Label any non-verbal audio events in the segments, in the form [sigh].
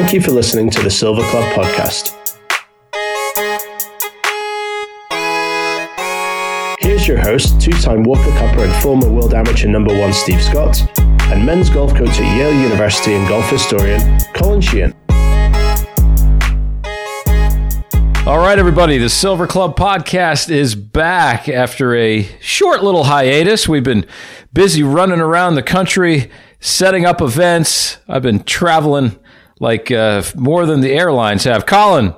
Thank you for listening to the Silver Club podcast. Here's your host, two time Walker Cupper and former world amateur number one Steve Scott, and men's golf coach at Yale University and golf historian Colin Sheehan. All right, everybody, the Silver Club podcast is back after a short little hiatus. We've been busy running around the country, setting up events. I've been traveling like uh, more than the airlines have. Colin,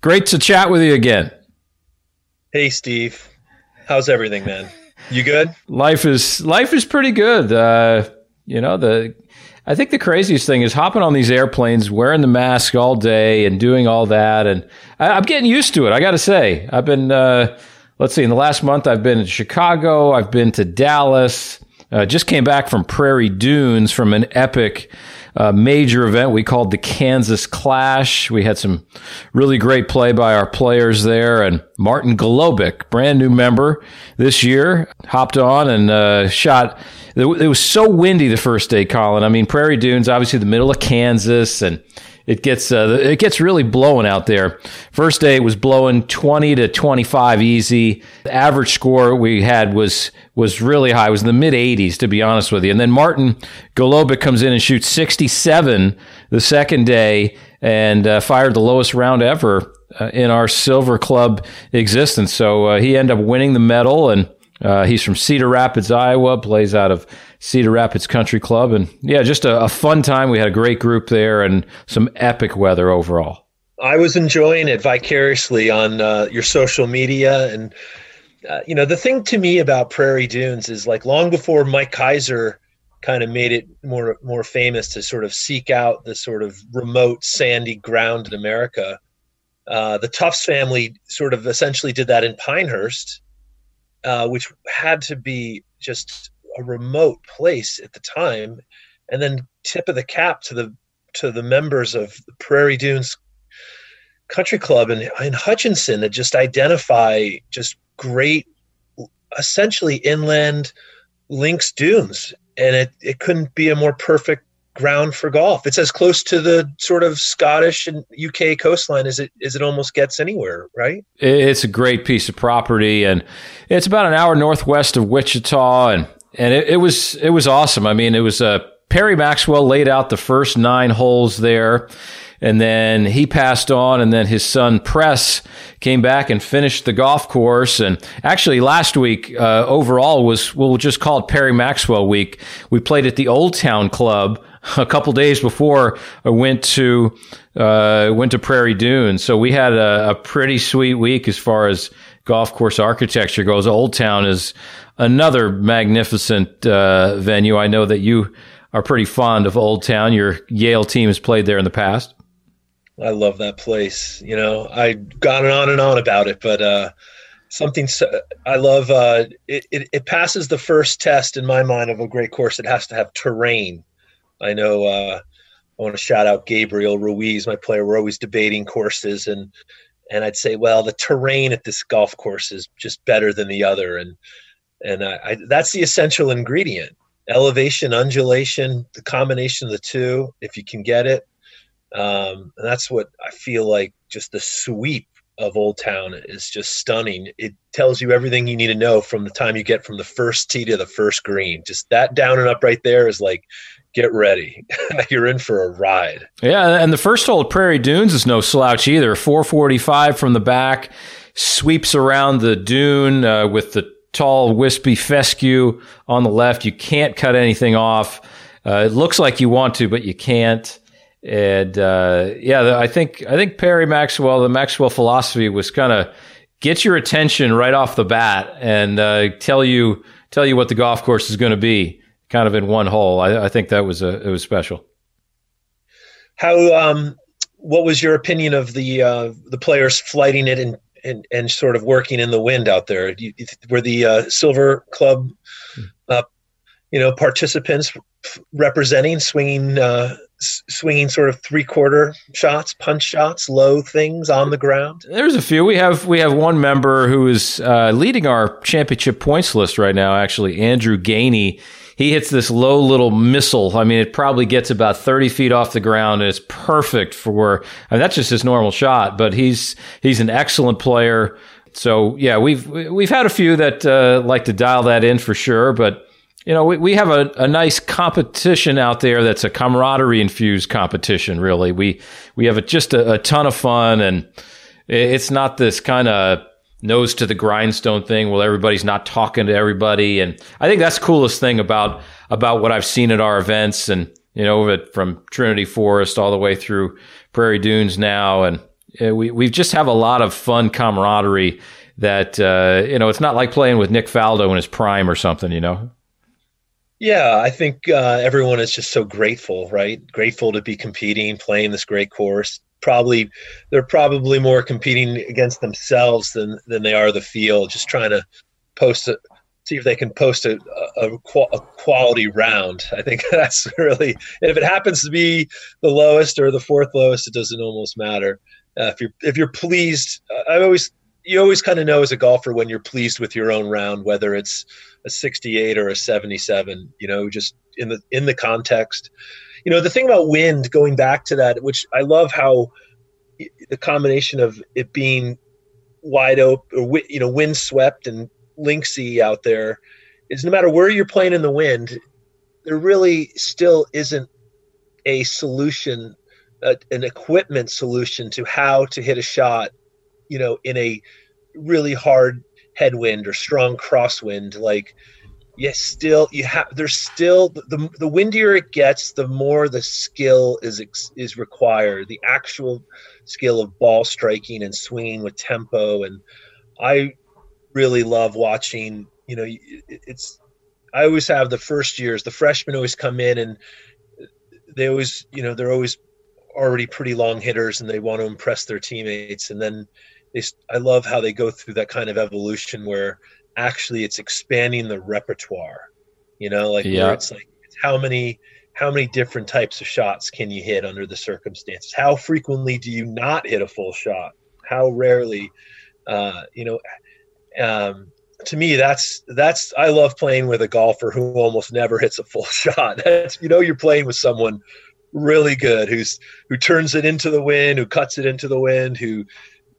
great to chat with you again. Hey, Steve. How's everything, man? You good? Life is life is pretty good. Uh, you know the I think the craziest thing is hopping on these airplanes, wearing the mask all day, and doing all that. And I, am getting used to it. I got to say, I've been. Uh, let's see. In the last month, I've been in Chicago. I've been to Dallas. Uh, just came back from Prairie Dunes from an epic uh, major event we called the Kansas Clash. We had some really great play by our players there, and Martin Golubic, brand new member this year, hopped on and uh, shot. It was so windy the first day, Colin. I mean, Prairie Dunes, obviously the middle of Kansas, and it gets uh, it gets really blowing out there. First day it was blowing 20 to 25 easy. The average score we had was was really high. It was in the mid 80s to be honest with you. And then Martin Golubic comes in and shoots 67 the second day and uh, fired the lowest round ever uh, in our Silver Club existence. So uh, he ended up winning the medal and uh, he's from Cedar Rapids, Iowa, plays out of Cedar Rapids Country Club. And yeah, just a, a fun time. We had a great group there and some epic weather overall. I was enjoying it vicariously on uh, your social media. And, uh, you know, the thing to me about Prairie Dunes is like long before Mike Keiser kind of made it more more famous to sort of seek out the sort of remote sandy ground in America. Uh, the Tufts family sort of essentially did that in Pinehurst, uh, which had to be just a remote place at the time, and then tip of the cap to the to the members of the Prairie Dunes Country Club in, in Hutchinson that just identify just great, essentially inland links dunes, and it it couldn't be a more perfect ground for golf. It's as close to the sort of Scottish and UK coastline as it as it almost gets anywhere, right? It's a great piece of property, and it's about an hour northwest of Wichita, and and it, it was it was awesome. I mean, it was uh, Perry Maxwell laid out the first nine holes there, and then he passed on, and then his son Press came back and finished the golf course. And actually, last week uh, overall was we'll just call it Perry Maxwell week. We played at the Old Town Club [laughs] a couple days before I went to uh, went to Prairie Dunes. So we had a, a pretty sweet week as far as golf course architecture goes. Old Town is another magnificent uh, venue. I know that you are pretty fond of Old Town. Your Yale team has played there in the past. I love that place. You know, I've gone on and on about it, but uh, something so, I love. Uh, it, it, it passes the first test in my mind of a great course. It has to have terrain. I know. Uh, I want to shout out Gabriel Ruiz, my player. We're always debating courses, and and I'd say, well, the terrain at this golf course is just better than the other, and and I, I, that's the essential ingredient elevation undulation the combination of the two if you can get it um, and that's what i feel like just the sweep of old town is just stunning it tells you everything you need to know from the time you get from the first tee to the first green just that down and up right there is like get ready [laughs] you're in for a ride yeah and the first hole at prairie dunes is no slouch either 445 from the back sweeps around the dune uh, with the tall, wispy fescue on the left. You can't cut anything off. Uh, it looks like you want to, but you can't. And uh, yeah, I think I think Perry Maxwell, the Maxwell philosophy was kind of get your attention right off the bat and uh, tell you tell you what the golf course is going to be, kind of in one hole. I, I think that was a it was special. How um, what was your opinion of the uh, the players flighting it in and, and sort of working in the wind out there. You, were the uh, Silver Club, uh, you know, participants representing, swinging, uh, swinging sort of three quarter shots, punch shots, low things on the ground? There's a few. We have we have one member who is uh, leading our championship points list right now. Actually, Andrew Gainey. He hits this low little missile. I mean, it probably gets about 30 feet off the ground, and it's perfect for. I mean, that's just his normal shot, but he's he's an excellent player. So yeah, we've we've had a few that uh, like to dial that in for sure, but you know, we, we have a, a nice competition out there that's a camaraderie infused competition, really. We we have a, just a, a ton of fun, and it's not this kind of nose to the grindstone thing Well, everybody's not talking to everybody. And I think that's the coolest thing about about what I've seen at our events, and you know, from Trinity Forest all the way through Prairie Dunes now, and we we just have a lot of fun camaraderie. That uh, you know, it's not like playing with Nick Faldo in his prime or something. You know. Yeah, I think uh, everyone is just so grateful, right? Grateful to be competing, playing this great course. Probably they're probably more competing against themselves than than they are the field. Just trying to post it, see if they can post a, a, a quality round. I think [laughs] that's really. And if it happens to be the lowest or the fourth lowest, it doesn't almost matter. Uh, if you're if you're pleased, I always you always kind of know as a golfer when you're pleased with your own round, whether it's a 68 or a 77. You know, just in the in the context. You know, the thing about wind, going back to that, which I love how the combination of it being wide open, or you know, wind swept and linksy out there, is no matter where you're playing in the wind, there really still isn't a solution, an equipment solution to how to hit a shot you know, in a really hard headwind or strong crosswind, like yes, still you have there's still the the windier it gets, the more the skill is is required. The actual skill of ball striking and swinging with tempo, and I really love watching. You know, it's I always have the first years. The freshmen always come in and they always, you know, they're always already pretty long hitters and they want to impress their teammates, and then they I love how they go through that kind of evolution where actually it's expanding the repertoire. You know, like yeah. it's like it's how many how many different types of shots can you hit under the circumstances? How frequently do you not hit a full shot? How rarely, uh, you know, um, to me, that's that's I love playing with a golfer who almost never hits a full [laughs] shot. That's, you know, you're playing with someone really good who's who turns it into the wind, who cuts it into the wind, who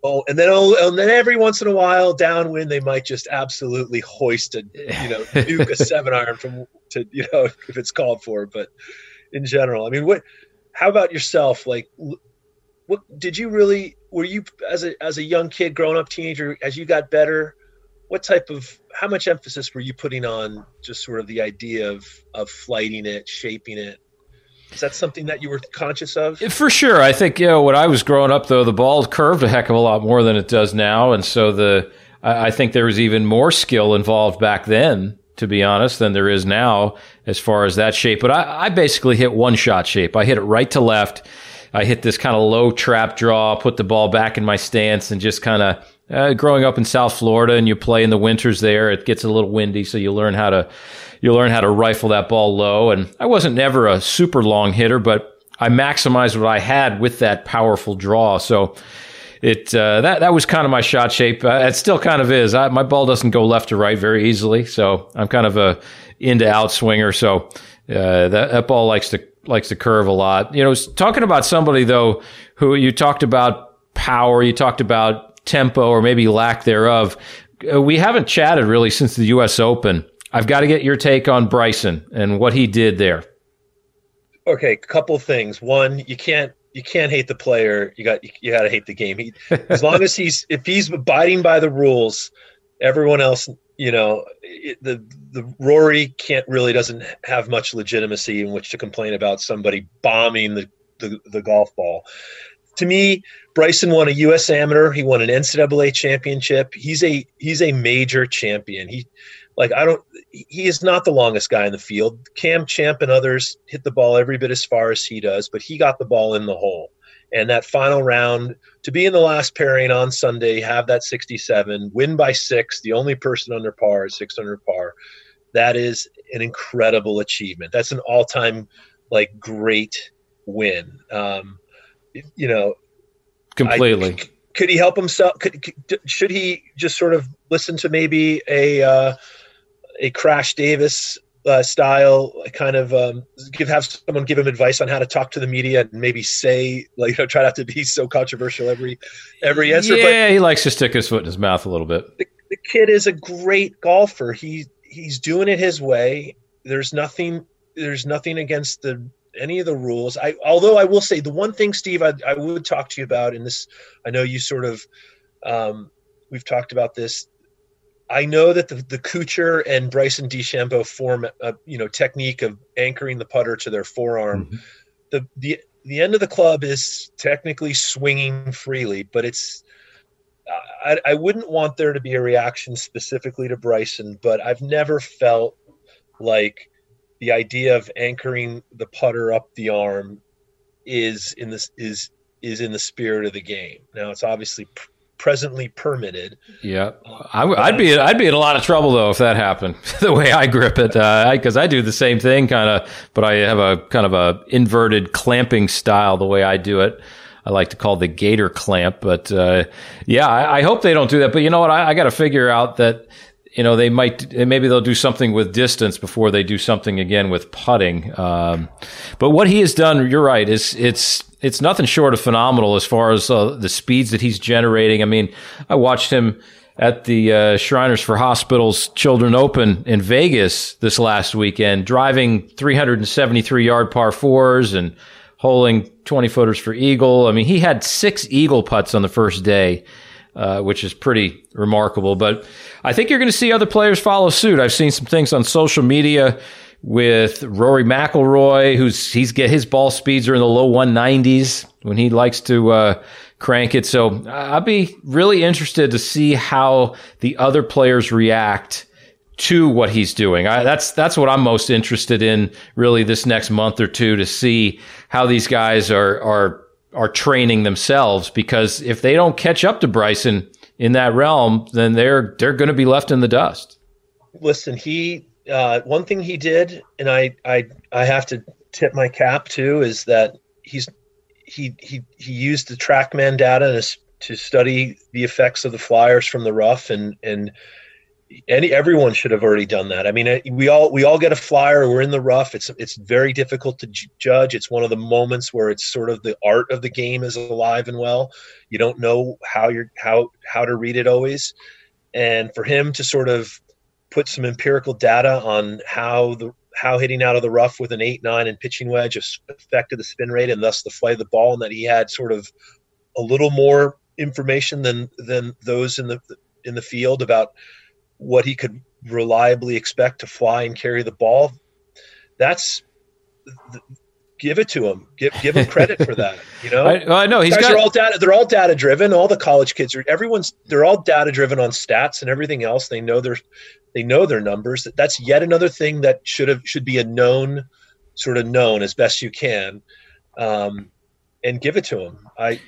Oh, and then oh, and then every once in a while, downwind, they might just absolutely hoist a you know nuke a [laughs] seven iron from to you know if it's called for. But in general, I mean, what? How about yourself? Like, what did you really? Were you as a as a young kid, growing up, teenager, as you got better? What type of how much emphasis were you putting on just sort of the idea of of flighting it, shaping it? Is that something that you were conscious of? For sure. I think, you know, when I was growing up, though, the ball curved a heck of a lot more than it does now. And so the, I, I think there was even more skill involved back then, to be honest, than there is now as far as that shape. But I, I basically hit one shot shape. I hit it right to left. I hit this kind of low trap draw, put the ball back in my stance, and just kind of uh, growing up in South Florida and you play in the winters there, it gets a little windy, so you learn how to you learn how to rifle that ball low. And I wasn't never a super long hitter, but I maximized what I had with that powerful draw. So it uh, that that was kind of my shot shape. Uh, it still kind of is. I, my ball doesn't go left to right very easily, so I'm kind of a into out swinger. So uh, that, that ball likes to likes to curve a lot. You know, talking about somebody though who you talked about power, you talked about tempo or maybe lack thereof. Uh, we haven't chatted really since the U.S. Open. I've got to get your take on Bryson and what he did there. Okay, couple things. One, you can't you can't hate the player. You got you got to hate the game. He, as long as he's if he's abiding by the rules, everyone else, you know, it, the the Rory can't really doesn't have much legitimacy in which to complain about somebody bombing the the, the golf ball to me, Bryson won a U.S. Amateur. He won an NCAA championship. He's a he's a major champion. He like I don't. He is not the longest guy in the field. Cam Champ and others hit the ball every bit as far as he does, but he got the ball in the hole. And that final round to be in the last pairing on Sunday, have that 67, win by six, the only person under par is six under par. That is an incredible achievement. That's an all-time like great win. Um, you know, completely. I, could he help himself? Could, could, should he just sort of listen to maybe a uh, a Crash Davis uh, style kind of um, give have someone give him advice on how to talk to the media and maybe say like you know try not to be so controversial every every answer. Yeah, but he likes to stick his foot in his mouth a little bit. The, the kid is a great golfer. He he's doing it his way. There's nothing there's nothing against the any of the rules. I although I will say the one thing, Steve, I, I would talk to you about in this. I know you sort of um, we've talked about this I know that the, the Kuchar and Bryson DeChambeau form a you know technique of anchoring the putter to their forearm. Mm-hmm. The the the end of the club is technically swinging freely, but it's I, I wouldn't want there to be a reaction specifically to Bryson, but I've never felt like the idea of anchoring the putter up the arm is in this is is in the spirit of the game. Now it's obviously presently permitted. Yeah, I, would be I'd be in a lot of trouble though if that happened. [laughs] the way I grip it, because uh, I, I, do the same thing, kind of, but I have a kind of a inverted clamping style. The way I do it, I like to call the gator clamp. But uh, yeah, I, I, hope they don't do that. But you know what? I, I got to figure out that you know they might maybe they'll do something with distance before they do something again with putting. Um, but what he has done, you're right, is it's it's nothing short of phenomenal as far as uh, the speeds that he's generating. I mean, I watched him at the uh, Shriners for Hospitals Children Open in Vegas this last weekend, driving 373 yard par fours and holding 20 footers for eagle. I mean, he had six eagle putts on the first day. Uh, which is pretty remarkable. But I think you're going to see other players follow suit. I've seen some things on social media with Rory McIlroy, who's he's get his ball speeds are in the low 190s when he likes to uh, crank it. So I'll be really interested to see how the other players react to what he's doing. I, that's that's what I'm most interested in, really, this next month or two to see how these guys are are are training themselves. Because if they don't catch up to Bryson in that realm, then they're they're going to be left in the dust. Listen, he uh, one thing he did, and I, I, I have to tip my cap to, is that he's he he he used the TrackMan data to, to study the effects of the flyers from the rough, and and any everyone should have already done that. I mean, we all we all get a flyer. We're in the rough. It's it's very difficult to judge. It's one of the moments where it's sort of the art of the game is alive and well. You don't know how you're how how to read it always, and for him to sort of put some empirical data on how the how hitting out of the rough with an eight nine and pitching wedge affected the spin rate and thus the flight of the ball, and that he had sort of a little more information than than those in the in the field about what he could reliably expect to fly and carry the ball. That's give it to him. Give give him credit for that. [laughs] You know, I, know he's guys got, are all data. They're all data driven. All the college kids are. Everyone's they're all data driven on stats and everything else. They know their they know their numbers. That's yet another thing that should have should be a known sort of known as best you can, um, and give it to him. I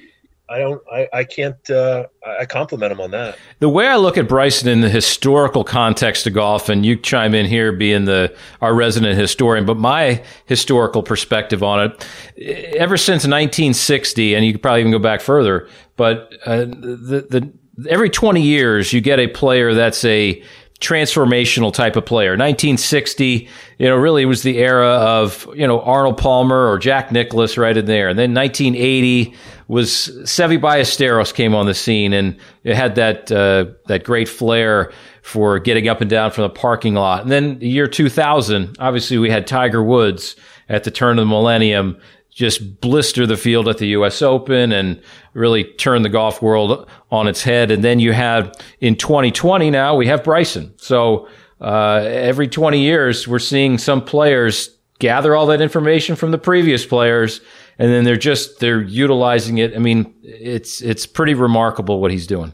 I don't. I, I can't. Uh, I compliment him on that. The way I look at Bryson in the historical context of golf, and you chime in here, being the our resident historian, but my historical perspective on it, ever since 1960, and you could probably even go back further, but uh, the the every 20 years you get a player that's a transformational type of player. 1960, you know, really was the era of, you know, Arnold Palmer or Jack Nicklaus right in there. And then 1980 was Seve Ballesteros came on the scene and it had that, uh, that great flair for getting up and down from the parking lot. And then the year 2000, obviously we had Tiger Woods at the turn of the millennium just blister the field at the U.S. Open and really turn the golf world on its head. And then you have in 2020 now we have Bryson. So uh, every 20 years we're seeing some players gather all that information from the previous players, and then they're just they're utilizing it. I mean, it's it's pretty remarkable what he's doing.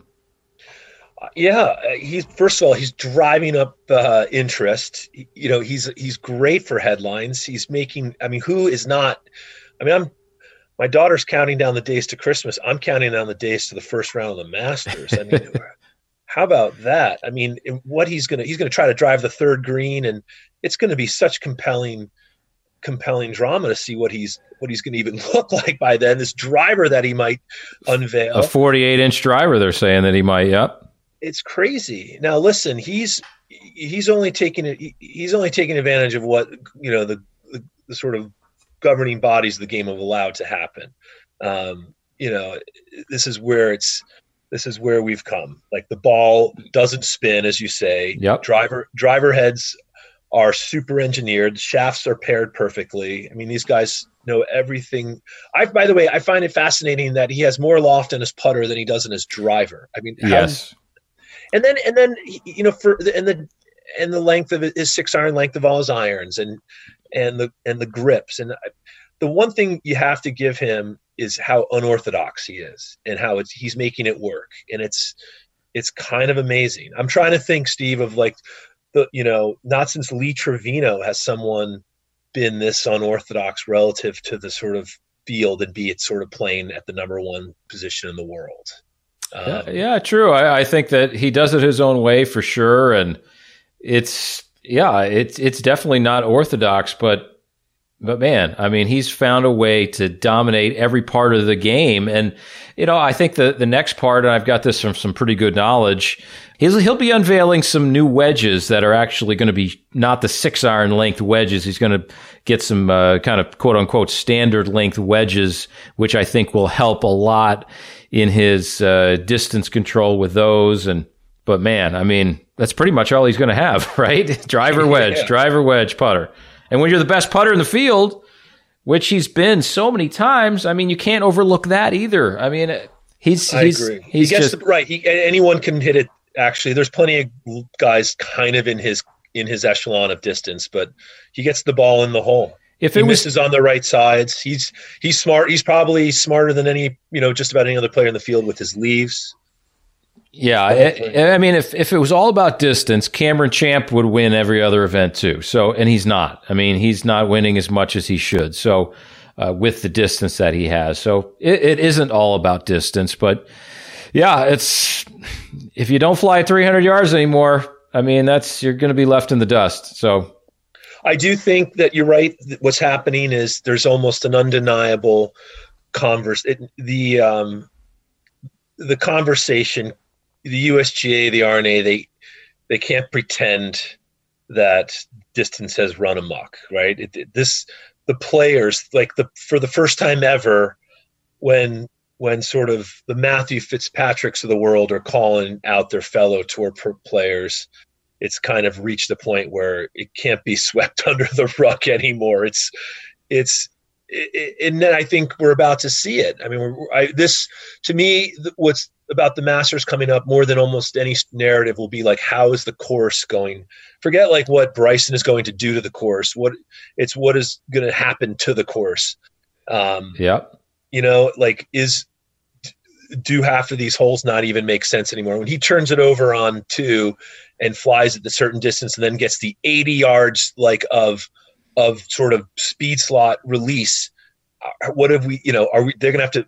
Yeah, he's first of all he's driving up uh, interest. You know, he's he's great for headlines. He's making. I mean, who is not? I mean, I'm my daughter's counting down the days to Christmas. I'm counting down the days to the first round of the Masters. I mean, [laughs] how about that? I mean, what he's gonna he's gonna try to drive the third green, and it's going to be such compelling compelling drama to see what he's what he's going to even [laughs] look like by then. This driver that he might unveil, a 48 inch driver, they're saying that he might. Yep, it's crazy. Now listen, he's he's only taking it. He's only taking advantage of what you know the the, the sort of governing bodies of the game have allowed to happen. Um, you know, this is where it's this is where we've come. Like the ball doesn't spin, as you say. Yep. Driver driver heads are super engineered. Shafts are paired perfectly. I mean, these guys know everything. I, by the way, I find it fascinating that he has more loft in his putter than he does in his driver. I mean, yes. and then and then you know for the, and the and the length of his six iron length of all his irons and and the and the grips and the one thing you have to give him is how unorthodox he is and how it's he's making it work and it's it's kind of amazing. I'm trying to think, Steve, of like the you know not since Lee Trevino has someone been this unorthodox relative to the sort of field and be it sort of playing at the number one position in the world. Um, yeah, yeah, true. I, I, think that he does it his own way for sure, and it's yeah, it's it's definitely not orthodox, but but man, I mean, he's found a way to dominate every part of the game. And, you know, I think the, the next part, and I've got this from some pretty good knowledge, he'll, he'll be unveiling some new wedges that are actually going to be not the six iron length wedges. He's going to get some uh, kind of quote unquote standard length wedges, which I think will help a lot in his uh, distance control with those. And, but man, I mean, that's pretty much all he's going to have, [laughs] right? driver [laughs] wedge, yeah. driver wedge putter. And when you're the best putter in the field, which he's been so many times, I mean, you can't overlook that either. I mean, uh, he's I he's agree. he's he just the, right. He, anyone can hit it. Actually, there's plenty of guys kind of in his in his echelon of distance, but he gets the ball in the hole. If it he was, misses on the right sides, he's he's smart. He's probably smarter than any you know just about any other player in the field with his leaves. Yeah, I, I, mean, if if it was all about distance, Cameron Champ would win every other event too. So, and he's not. I mean, he's not winning as much as he should. So, uh, with the distance that he has, so it, it isn't all about distance. But yeah, it's if you don't fly 300 yards anymore, I mean, that's you're going to be left in the dust. So, I do think that you're right. What's happening is there's almost an undeniable converse. It, the um, the conversation the USGA, the R&A, they they can't pretend that distance has run amok, right? It, it, this the players like the for the first time ever when when sort of the Matthew Fitzpatricks of the world are calling out their fellow tour players, it's kind of reached a point where it can't be [laughs] swept under the rug anymore. It's it's and then I think we're about to see it. I mean, I, this to me, what's about the Masters coming up more than almost any narrative will be like, how is the course going? Forget like what Bryson is going to do to the course. What it's what is going to happen to the course. Um, yeah, you know, like is do half of these holes not even make sense anymore? When he turns it over on two and flies at a certain distance and then gets the 80 yards like of of sort of speed slot release uh, what have we you know are we they're gonna have to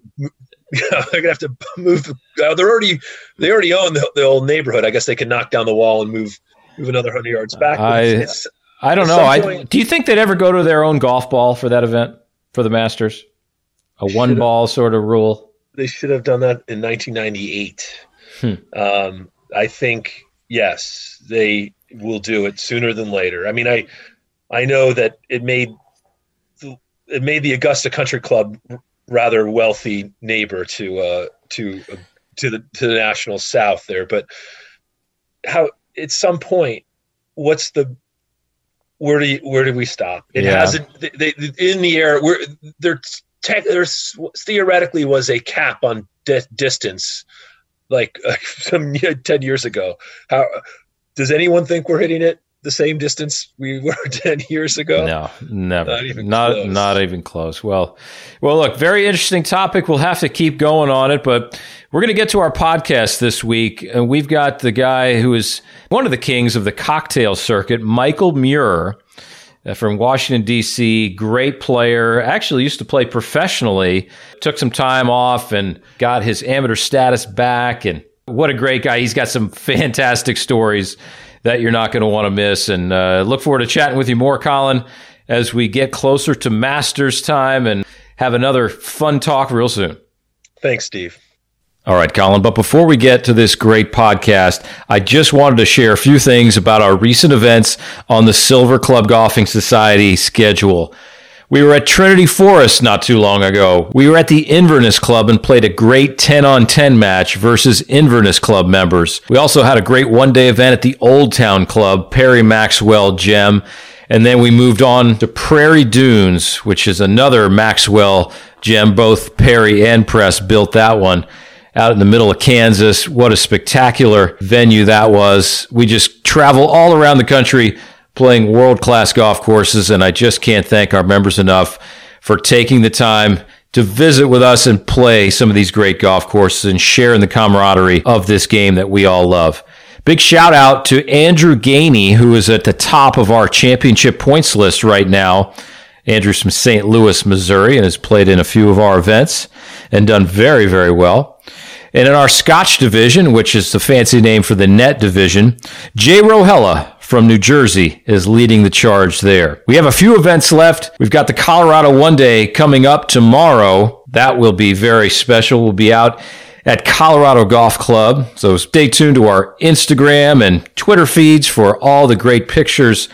[laughs] they're gonna have to move. Uh, they're already they already own the, the, old neighborhood. I guess they can knock down the wall and move move another hundred yards back. I it's, I don't know. I, do you think they'd ever go to their own golf ball for that event for the Masters? A one ball sort of rule. They should have done that in 1998. Hmm. Um, I think yes, they will do it sooner than later. I mean, I I know that it made it made the Augusta Country Club rather wealthy neighbor to uh, to uh, to the to the national south there. But how at some point, what's the where do you, where do we stop? It yeah. hasn't. They, they, in the air. Where there there's theoretically was a cap on di- distance, like uh, [laughs] some ten years ago. How does anyone think we're hitting it? The same distance we [laughs] were 10 years ago? No, never. Not even not, close. Not even close. Well, well, look, very interesting topic. We'll have to keep going on it, but we're going to get to our podcast this week. And we've got the guy who is one of the kings of the cocktail circuit, Michael Muehr uh, from Washington, D.C., great player. Actually, used to play professionally, took some time off and got his amateur status back and What a great guy. He's got some [laughs] fantastic stories that you're not going to want to miss. And uh, look forward to chatting with you more, Colin, as we get closer to Masters time and have another fun talk real soon. Thanks, Steve. All right, Colin. But before we get to this great podcast, I just wanted to share a few things about our recent events on the Silver Club Golfing Society schedule. We were at Trinity Forest not too long ago. We were at the Inverness Club and played a great 10 on 10 match versus Inverness Club members. We also had a great one day event at the Old Town Club, Perry Maxwell Gem. And then we moved on to Prairie Dunes, which is another Maxwell gem. Both Perry and Press built that one out in the middle of Kansas. What a spectacular venue that was. We just travel all around the country playing world class golf courses. And I just can't thank our members enough for taking the time to visit with us and play some of these great golf courses and share in the camaraderie of this game that we all love. Big shout out to Andrew Gainey, who is at the top of our championship points list right now. Andrew's from St. Louis, Missouri, and has played in a few of our events and done very, very well. And in our Scotch division, which is the fancy name for the net division, Jay Rohella from New Jersey is leading the charge there. We have a few events left. We've got the Colorado One Day coming up tomorrow. That will be very special. We'll be out at Colorado Golf Club. So stay tuned to our Instagram and Twitter feeds for all the great pictures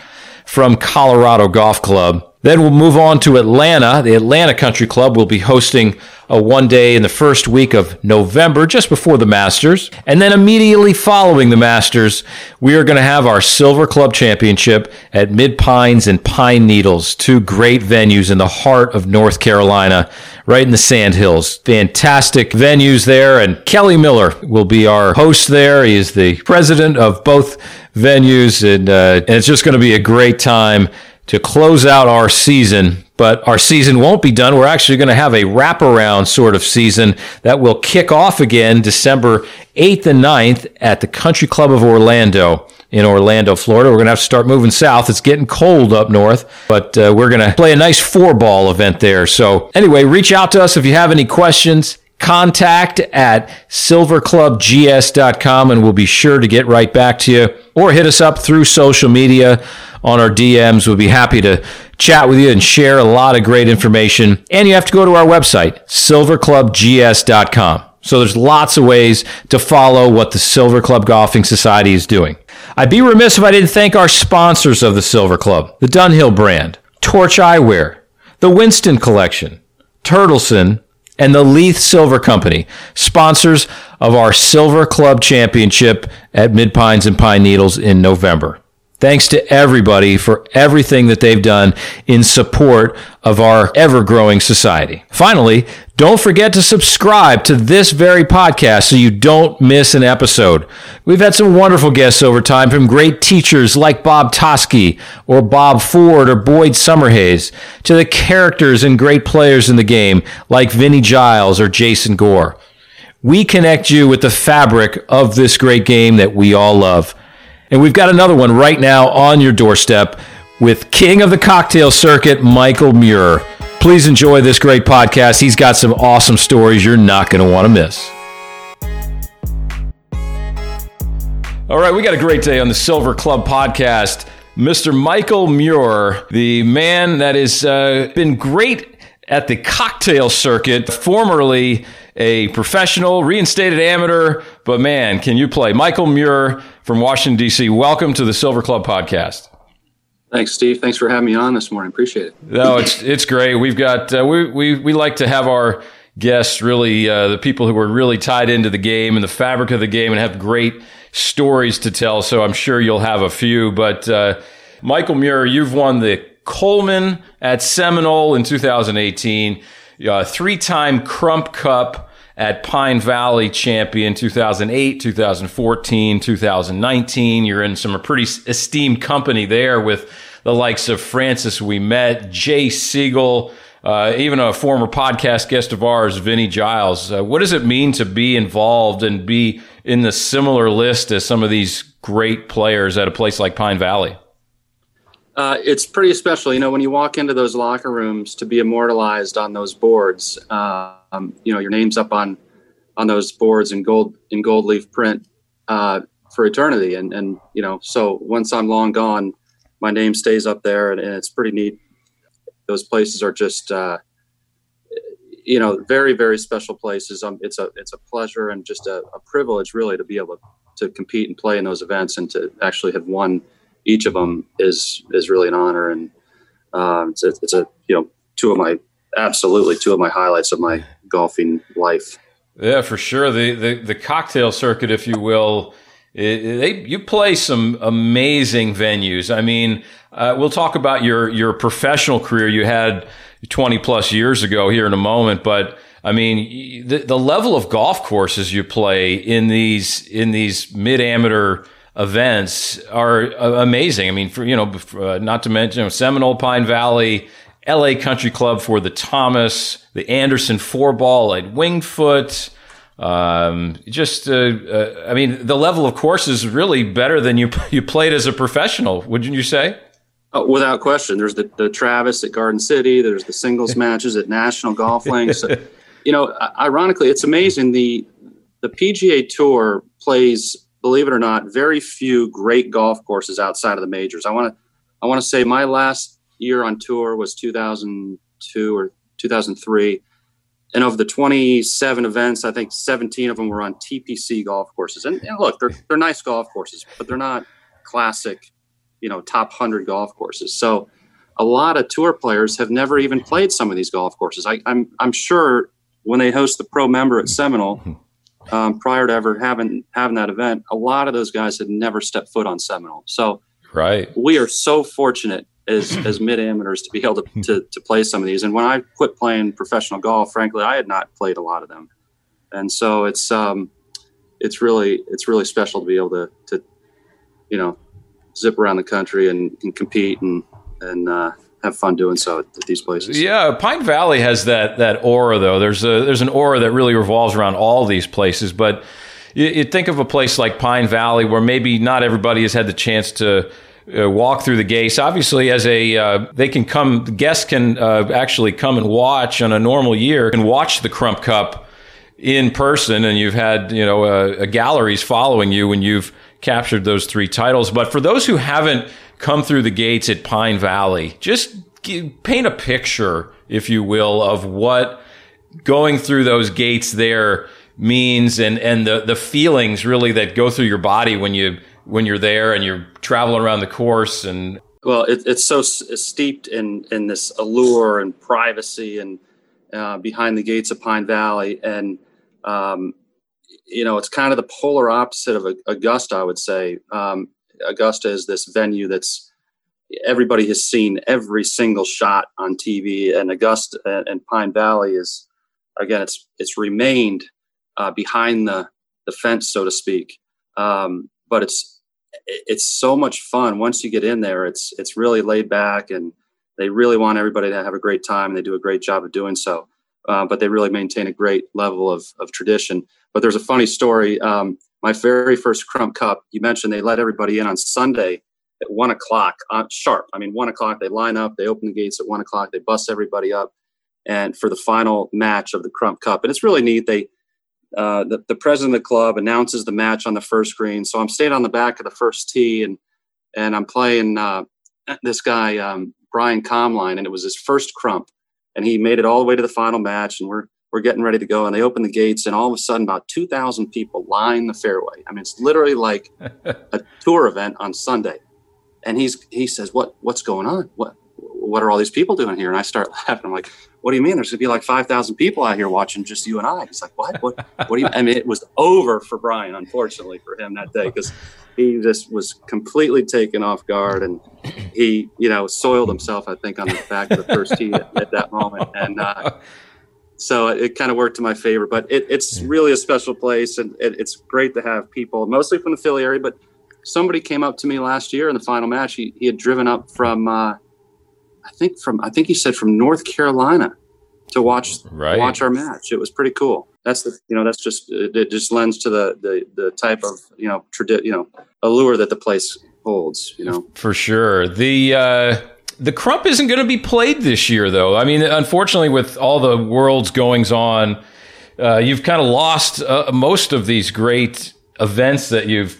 from Colorado Golf Club. Then we'll move on to Atlanta. The Atlanta Country Club will be hosting a one day in the first week of November, just before the Masters. And then immediately following the Masters, we are going to have our Silver Club Championship at Mid Pines and Pine Needles, two great venues in the heart of North Carolina, right in the Sand Hills. Fantastic venues there. And Kelly Miller will be our host there. He is the president of both venues, and, uh, and it's just going to be a great time to close out our season. But our season won't be done. We're actually going to have a wraparound sort of season that will kick off again December 8th and 9th at the Country Club of Orlando in Orlando, Florida. We're going to have to start moving south. It's getting cold up north, but uh, we're going to play a nice four ball event there. So, anyway, reach out to us if you have any questions. Contact at silverclubgs.com and we'll be sure to get right back to you. Or hit us up through social media on our DMs. We'll be happy to chat with you and share a lot of great information. And you have to go to our website, silverclubgs.com. So there's lots of ways to follow what the Silver Club Golfing Society is doing. I'd be remiss if I didn't thank our sponsors of the Silver Club, the Dunhill brand, Torch Eyewear, the Winston Collection, Turtleson, and the Leith Silver Company, sponsors of our Silver Club Championship at Mid Pines and Pine Needles in November. Thanks to everybody for everything that they've done in support of our ever growing society. Finally, don't forget to subscribe to this very podcast so you don't miss an episode. We've had some wonderful guests over time from great teachers like Bob Toski or Bob Ford or Boyd Summerhays to the characters and great players in the game like Vinnie Giles or Jason Gore. We connect you with the fabric of this great game that we all love. And we've got another one right now on your doorstep with King of the Cocktail Circuit, Michael Muehr. Please enjoy this great podcast. He's got some awesome stories you're not going to want to miss. All right, we got a great day on the Silver Club podcast. Mr. Michael Muehr, the man that has uh, been great at the cocktail circuit, formerly a professional, reinstated amateur, but man, can you play? Michael Muehr from Washington, D.C., welcome to the Silver Club podcast. Thanks, Steve. Thanks for having me on this morning. Appreciate it. No, it's it's great. We've got uh, we we we like to have our guests really uh, the people who are really tied into the game and the fabric of the game and have great stories to tell. So I'm sure you'll have a few. But uh, Michael Muehr, you've won the Coleman at Seminole in 2018 uh, three time Crump Cup at Pine Valley champion 2008, 2014, 2019. You're in some pretty esteemed company there with the likes of Francis Ouimet, Jay Siegel, uh, even a former podcast guest of ours, Vinnie Giles. Uh, what does it mean to be involved and be in the similar list as some of these great players at a place like Pine Valley? Uh, it's pretty special, you know, when you walk into those locker rooms to be immortalized on those boards. Um, you know, your name's up on on those boards in gold in gold leaf print uh, for eternity. And and you know, so once I'm long gone, my name stays up there, and, and it's pretty neat. Those places are just uh, you know very very special places. Um, it's a it's a pleasure and just a, a privilege really to be able to compete and play in those events and to actually have won each of them is is really an honor and um, it's, a, it's a you know two of my absolutely two of my highlights of my golfing life. Yeah, for sure. The the, the cocktail circuit, if you will, it, they you play some amazing venues. I mean, uh, we'll talk about your your professional career you had 20 plus years ago here in a moment, but I mean, the, the level of golf courses you play in these in these mid amateur events are uh, amazing. I mean, for you know, uh, not to mention you know, Seminole, Pine Valley, LA Country Club for the Thomas, the Anderson four ball at Winged Foot. Um, just, uh, uh, I mean, the level of course is really better than you [laughs] you played as a professional. Wouldn't you say? Oh, without question. There's the, the Travis at Garden City. There's the singles [laughs] matches at National Golf Links. [laughs] you know, ironically, it's amazing. The the PGA Tour plays, believe it or not, very few great golf courses outside of the majors. I want to I want to say my last year on tour was 2002 or 2003. And of the 27 events, I think 17 of them were on TPC golf courses. And, and look, they're, they're nice golf courses, but they're not classic, you know, top 100 golf courses. So a lot of tour players have never even played some of these golf courses. I, I'm, I'm sure when they host the pro member at Seminole, [laughs] um, prior to ever having having that event, a lot of those guys had never stepped foot on Seminole. So right, we are so fortunate as as mid amateurs to be able to, to, to play some of these. And when I quit playing professional golf, frankly, I had not played a lot of them, and so it's um, it's really it's really special to be able to to you know zip around the country and, and compete and and uh, have fun doing so at, these places. Yeah, Pine Valley has that that aura though. There's a there's an aura that really revolves around all these places, but. You, you think of a place like Pine Valley where maybe not everybody has had the chance to uh, walk through the gates. Obviously, as a uh, they can come, guests can uh, actually come and watch on a normal year and watch the Crump Cup in person, and you've had you know uh, galleries following you when you've captured those three titles. But for those who haven't come through the gates at Pine Valley, just paint a picture, if you will, of what going through those gates there means and and the the feelings really that go through your body when you when you're there and you're traveling around the course and well it, it's so steeped in in this allure and privacy and uh, behind the gates of pine valley. And um, you know it's kind of the polar opposite of augusta i would say. Um, augusta is this venue that's everybody has seen every single shot on tv and augusta and pine valley is again it's it's remained uh, behind the the fence so to speak. Um, but it's it's so much fun. Once you get in there it's it's really laid back and they really want everybody to have a great time and they do a great job of doing so. Uh, but they really maintain a great level of, of tradition. But there's a funny story um, my very first crump cup you mentioned they let everybody in on sunday at one o'clock on sharp i mean one o'clock they line up they open the gates at one o'clock they bust everybody up and for the final match of the crump cup and it's really neat they uh, the, the president of the club announces the match on the first green. So I'm staying on the back of the first tee and and I'm playing uh, this guy um, Brian Comline, and it was his first crump, and he made it all the way to the final match, and we're we're getting ready to go, and they open the gates, and all of a sudden, about two thousand people line the fairway. I mean, it's literally like [laughs] a tour event on Sunday, and he's he says, "What what's going on? What what are all these people doing here?" And I start [laughs] laughing. I'm like, what do you mean? There's going to be like 5,000 people out here watching just you and I. He's like, what? What, what do you, I mean, it was over for Brian, unfortunately for him that day, because he just was completely taken off guard and he, you know, soiled himself, I think, on the back of the first tee at, at that moment. And, uh, [laughs] so it kind of worked to my favor, but it, it's really a special place and it, it's great to have people mostly from the Philly area, but somebody came up to me last year in the final match. He, he had driven up from, uh, I think from I think he said from North Carolina to watch right. watch our match. It was pretty cool. That's the you know that's just it just lends to the the, the type of you know tradi- you know allure that the place holds. You know for sure the. Uh the Crump isn't going to be played this year, though. I mean, unfortunately, with all the world's goings on, uh, you've kind of lost uh, most of these great events that you've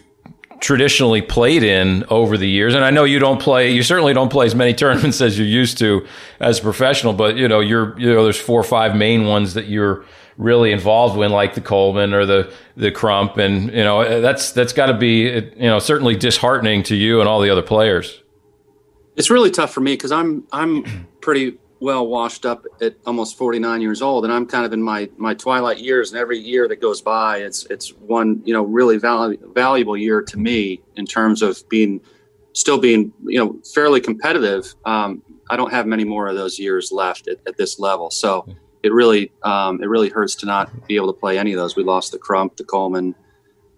traditionally played in over the years. And I know you don't play, you certainly don't play as many [laughs] tournaments as you used to as a professional, but you know, you're, you know, there's four or five main ones that you're really involved in, like the Coleman or the, the Crump. And, you know, that's, that's got to be, you know, certainly disheartening to you and all the other players. It's really tough for me because I'm, I'm pretty well washed up at almost 49 years old and i'm kind of in my my twilight years and every year that goes by it's it's one you know really val- valuable year to me in terms of being still being you know fairly competitive. Um, i don't have many more of those years left at, at this level. So it really um, it really hurts to not be able to play any of those. We lost the crump the coleman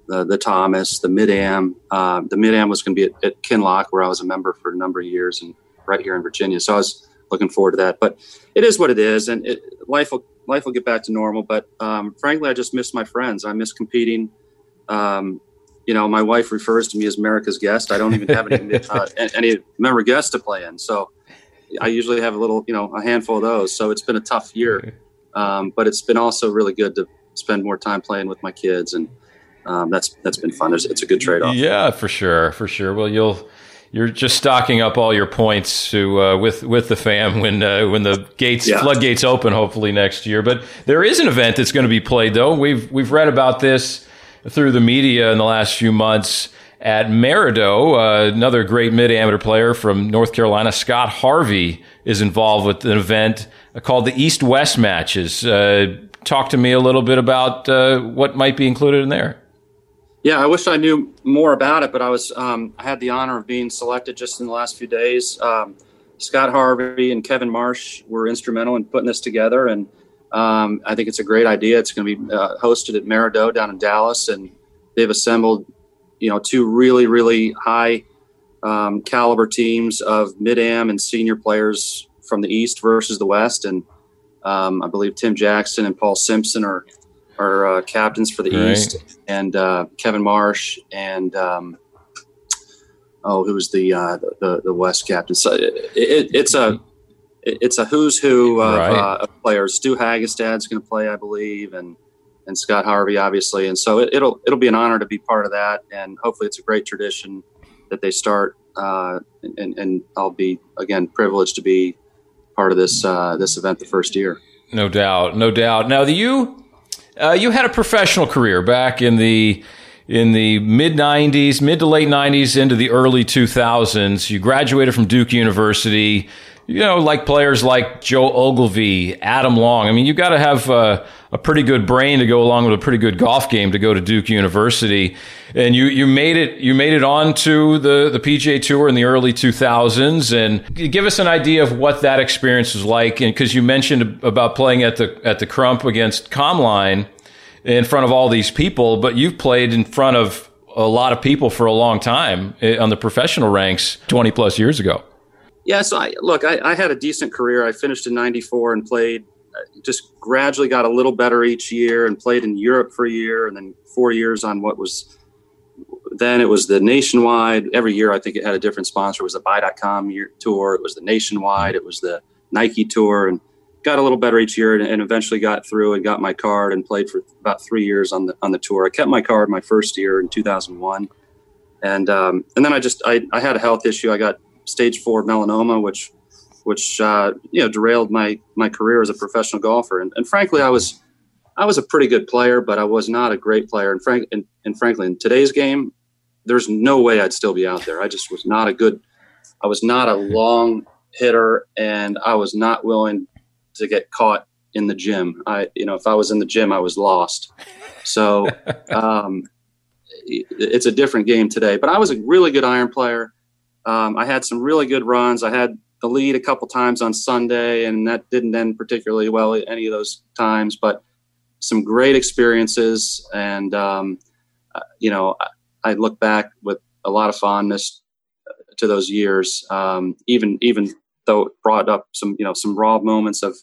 the, the thomas the mid-am uh, the mid-am was going to be at, at kinloch where i was a member for a number of years and right here in virginia so i was looking forward to that. But it is what it is, and it, life will life will get back to normal. But um, frankly, I just miss my friends. I miss competing. Um, you know, my wife refers to me as America's guest. I don't even have any [laughs] uh, any member guests to play in, so I usually have a little, you know, a handful of those. So it's been a tough year, [laughs] um, but it's been also really good to spend more time playing with my kids, and um, that's that's been fun. It's, it's a good trade off. Yeah, for sure, for sure. Well, you'll you're just stocking up all your points to uh, with with the fam [laughs] when uh, when the gates yeah. floodgates open hopefully next year. But there is an event that's going to be played though. We've we've read about this through the media in the last few months at Maridoe. Uh, another great mid amateur player from North Carolina, Scott Harvey, is involved with an event called the East West Matches. Uh, talk to me a little bit about uh, what might be included in there. Yeah, I wish I knew more about it, but I was um, I had the honor of being selected just in the last few days. Um, Scott Harvey and Kevin Marsh were instrumental in putting this together, and um, I think it's a great idea. It's going to be uh, hosted at Maridoe down in Dallas, and they've assembled, you know, two really really high um, caliber teams of mid am and senior players from the East versus the West, and um, I believe Tim Jackson and Paul Simpson are are uh, captains for the right. East, and uh, Kevin Marsh and um, oh, who was the, uh, the the West captain? So it, it, it's a it's a who's who of, right. Uh, of players. Stu Hagestad's going to play, I believe, and and Scott Harvey, obviously, and so it, will it'll be an honor to be part of that, and hopefully, it's a great tradition that they start, uh, and, and I'll be again privileged to be part of this uh, this event the first year. No doubt, no doubt. Now, the you uh, you had a professional career back in the in the mid 90s, mid to late 90s into the early 2000s. You graduated from Duke University. You know, like players like Joe Ogilvie, Adam Long. I mean, you got to have uh, a pretty good brain to go along with a pretty good golf game to go to Duke University. And you, you made it you made it on to the, the PGA Tour in the early 2000s. And give us an idea of what that experience was like. And because you mentioned about playing at the at the Crump against Comline in front of all these people, but you've played in front of a lot of people for a long time eh, on the professional ranks 20 plus years ago. Yeah, so I, look, I, I had a decent career. I finished in '94 and played. Uh, just gradually got a little better each year, and played in Europe for a year, and then four years on what was then it was the nationwide. Every year, I think it had a different sponsor. It was the Buy.com year, tour. It was the nationwide. It was the Nike tour, and got a little better each year and, and, eventually got through and got my card and played for about three years on the on the tour. I kept my card my first year in 2001, and um, and then I just I, I had a health issue. I got stage four melanoma, which which uh, you know derailed my my career as a professional golfer. And, and frankly, I was I was a pretty good player, but I was not a great player. And frank and, and frankly, in today's game, there's no way I'd still be out there. I just was not a good. I was not a long hitter, and I was not willing to get caught in the gym. I, you know, if I was in the gym, I was lost. So [laughs] um, it's a different game today. But I was a really good iron player. Um, I had some really good runs. I had the lead a couple times on Sunday, and that didn't end particularly well any of those times. But some great experiences, and um, uh, you know, I, look back with a lot of fondness to those years. Um, even even though it brought up some you know some raw moments of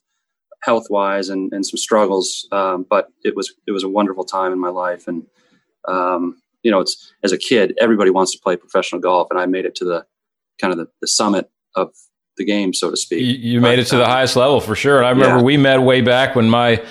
health wise and, and some struggles um, but it was it was a wonderful time in my life and um, you know it's as a kid everybody wants to play professional golf and i made it to the kind of the, the summit of the game so to speak you, you but, made it to the highest level for sure and i remember yeah. we met way back when my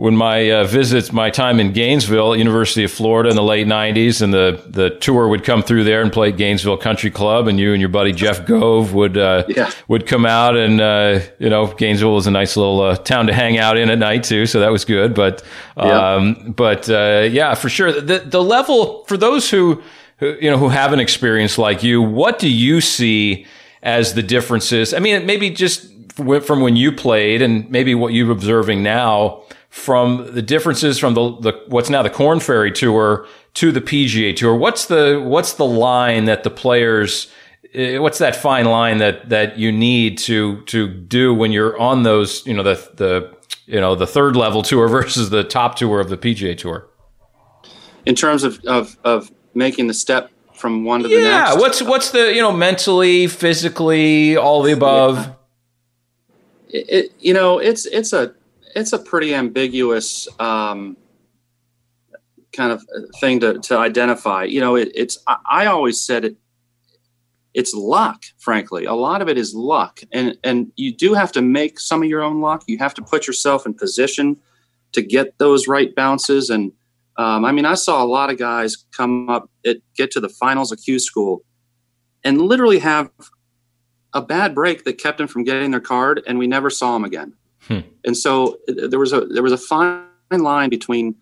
when my uh, visits, my time in Gainesville, University of Florida in the late '90s, and the the tour would come through there and play Gainesville Country Club, and you and your buddy Jeff Gove would uh, yeah. would come out, and uh, you know Gainesville was a nice little uh, town to hang out in at night too, so that was good. But um, yeah. but uh, yeah, for sure, the the level for those who, who you know who have an experience like you, what do you see as the differences? I mean, maybe just from when you played, and maybe what you're observing now from the differences from the, the what's now the Corn Ferry Tour to the PGA Tour. What's the what's the line that the players eh, what's that fine line that that you need to to do when you're on those you know the the you know the third level tour [laughs] versus the top tour of the PGA Tour? In terms of of, of making the step from one to yeah, the next. Yeah, what's what's the you know mentally, physically, all the above. Yeah. It, it, you know, it's it's a it's a pretty ambiguous um, kind of thing to, to identify. You know, it, it's I, I, always said it. It's luck, frankly. A lot of it is luck, and and you do have to make some of your own luck. You have to put yourself in position to get those right bounces. And um, I mean, I saw a lot of guys come up, it, get to the finals of Q school, and literally have a bad break that kept them from getting their card, and we never saw them again. Hmm. And so uh, there was a there was a fine line between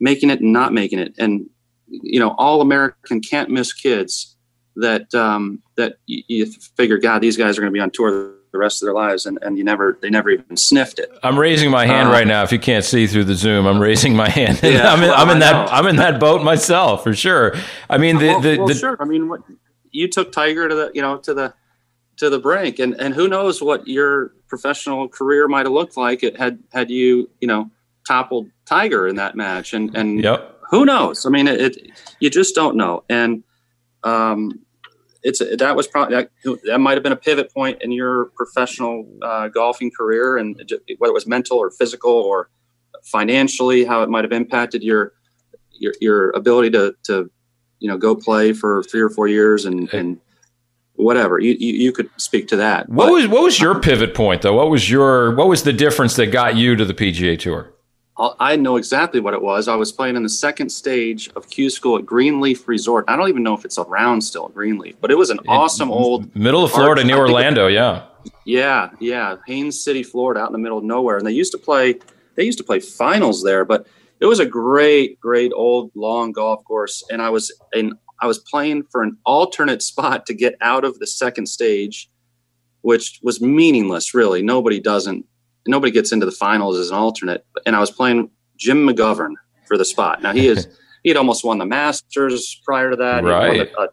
making it and not making it. And you know, all American can't miss kids that um, that you, you, figure, God, these guys are going to be on tour the rest of their lives, and, and you never they never even sniffed it. I'm raising my hand uh, right now. If you can't see through the Zoom, I'm raising my hand. [laughs] Yeah, I'm in, well, I'm in that I'm in that boat myself for sure. I mean, the, well, the, well, the sure. I mean, what you took Tiger to the you know to the to the brink and and who knows what your professional career might have looked like it had had you you know toppled tiger in that match and and yep. who knows i mean it, it, you just don't know and um it's that was probably that, that might have been a pivot point in your professional uh, golfing career and whether it was mental or physical or financially how it might have impacted your your, your ability to to you know go play for three or four years and and whatever. You, you, you could speak to that what but, was what was your pivot point though? What was your what was the difference that got you to the pga tour i know exactly what it was. I was playing in the second stage of q school at greenleaf resort. I don't even know if it's around still at greenleaf but it was an it, awesome old middle of florida near orlando yeah. Yeah yeah haines city florida out in the middle of nowhere. And they used to play they used to play finals there but it was a great great old long golf course. And i was in I was playing for an alternate spot to get out of the second stage, which was meaningless, really. Nobody doesn't, nobody gets into the finals as an alternate. And I was playing Jim McGovern for the spot. Now he is, [laughs] he had almost won the Masters prior to that. Right. uh,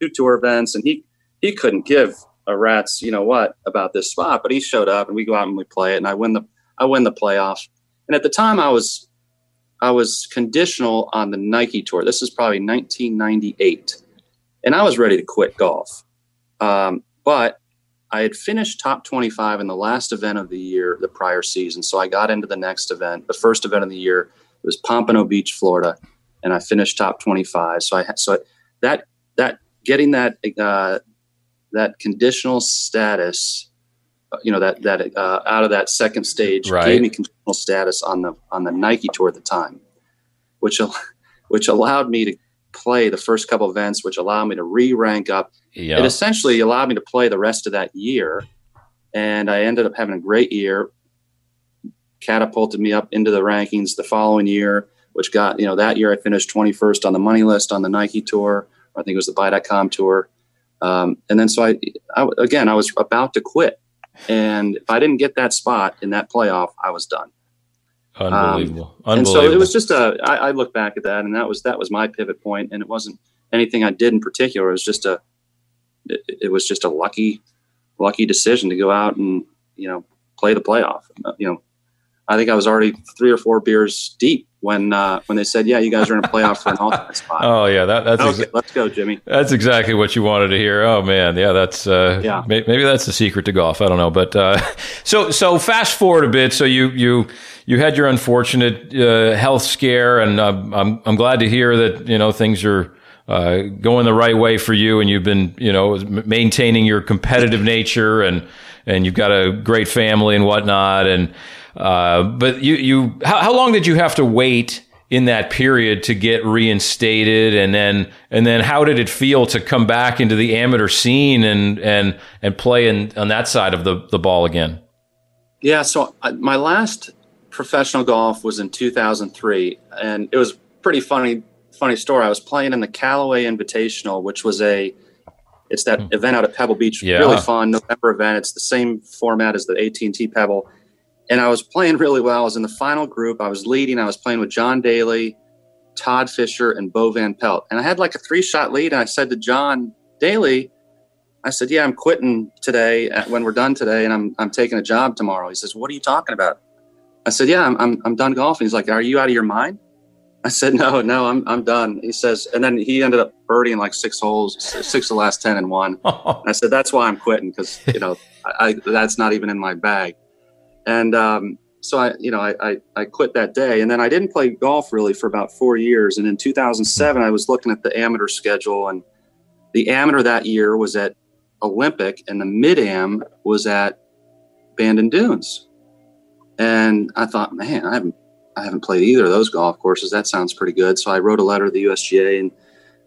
two tour events, and he he couldn't give a rat's you know what about this spot, but he showed up, and we go out and we play it, and I win the I win the playoff. And at the time, I was I was conditional on the Nike tour. This is probably 1998. And I was ready to quit golf. Um, but I had finished top 25 in the last event of the year, the prior season. So I got into the next event. The first event of the year it was Pompano Beach, Florida, and I finished top 25. So I so that that getting that uh, that conditional status you know that that uh, out of that second stage right. gave me conditional status on the on the Nike tour at the time, which [laughs] which allowed me to play the first couple events, which allowed me to re-rank up. Yep. It essentially allowed me to play the rest of that year, and I ended up having a great year. Catapulted me up into the rankings the following year, which got you know that year I finished 21st on the money list on the Nike tour. I think it was the Buy.com tour. Um, and then so I, I, again I was about to quit and if I didn't get that spot in that playoff, I was done. Unbelievable. Um, Unbelievable. And so it was just a. I, I look back at that, and that was that was my pivot point, and it wasn't anything I did in particular. It was just a. It, it was just a lucky, lucky decision to go out and you know play the playoff. You know, I think I was already three or four beers deep when uh, when they said, "Yeah, you guys are in a playoff for an alternate spot." Oh yeah, that, that's okay, let's go, Jimmy. That's exactly what you wanted to hear. Oh man, yeah, that's uh, yeah. May- maybe that's the secret to golf. I don't know, but uh, [laughs] so so fast forward a bit. So you you you had your unfortunate uh, health scare, and I'm I'm glad to hear that you know things are. Uh, going the right way for you, and you've been, you know, maintaining your competitive nature, and and you've got a great family and whatnot, and Uh, but you, you, how, how long did you have to wait in that period to get reinstated, and then, and then how did it feel to come back into the amateur scene and and and play in, on that side of the the ball again? Yeah, so I, my last professional golf was in 2003, and it was pretty funny. Funny story. I was playing in the Callaway Invitational, which was a it's that hmm. event out at Pebble Beach. Yeah. Really fun November event. It's the same format as the AT&T Pebble. And I was playing really well. I was in the final group. I was leading. I was playing with John Daly, Todd Fisher, and Bo Van Pelt. And I had like a three shot lead. And I said to John Daly, I said, "Yeah, I'm quitting today uh, when we're done today, and I'm I'm taking a job tomorrow." He says, "What are you talking about?" I said, "Yeah, I'm I'm, I'm done golfing." He's like, "Are you out of your mind?" I said, "No, no, I'm I'm done." He says, and then he ended up birdieing like six holes, six of the last ten and one. And [laughs] I said, "That's why I'm quitting because you know I, I, that's not even in my bag." And um, so I, you know, I, I I quit that day, and then I didn't play golf really for about four years. And in 2007, I was looking at the amateur schedule, and the amateur that year was at Olympic, and the mid am was at Bandon Dunes. And I thought, man, I haven't I haven't played either of those golf courses. That sounds pretty good. So I wrote a letter to the USGA, and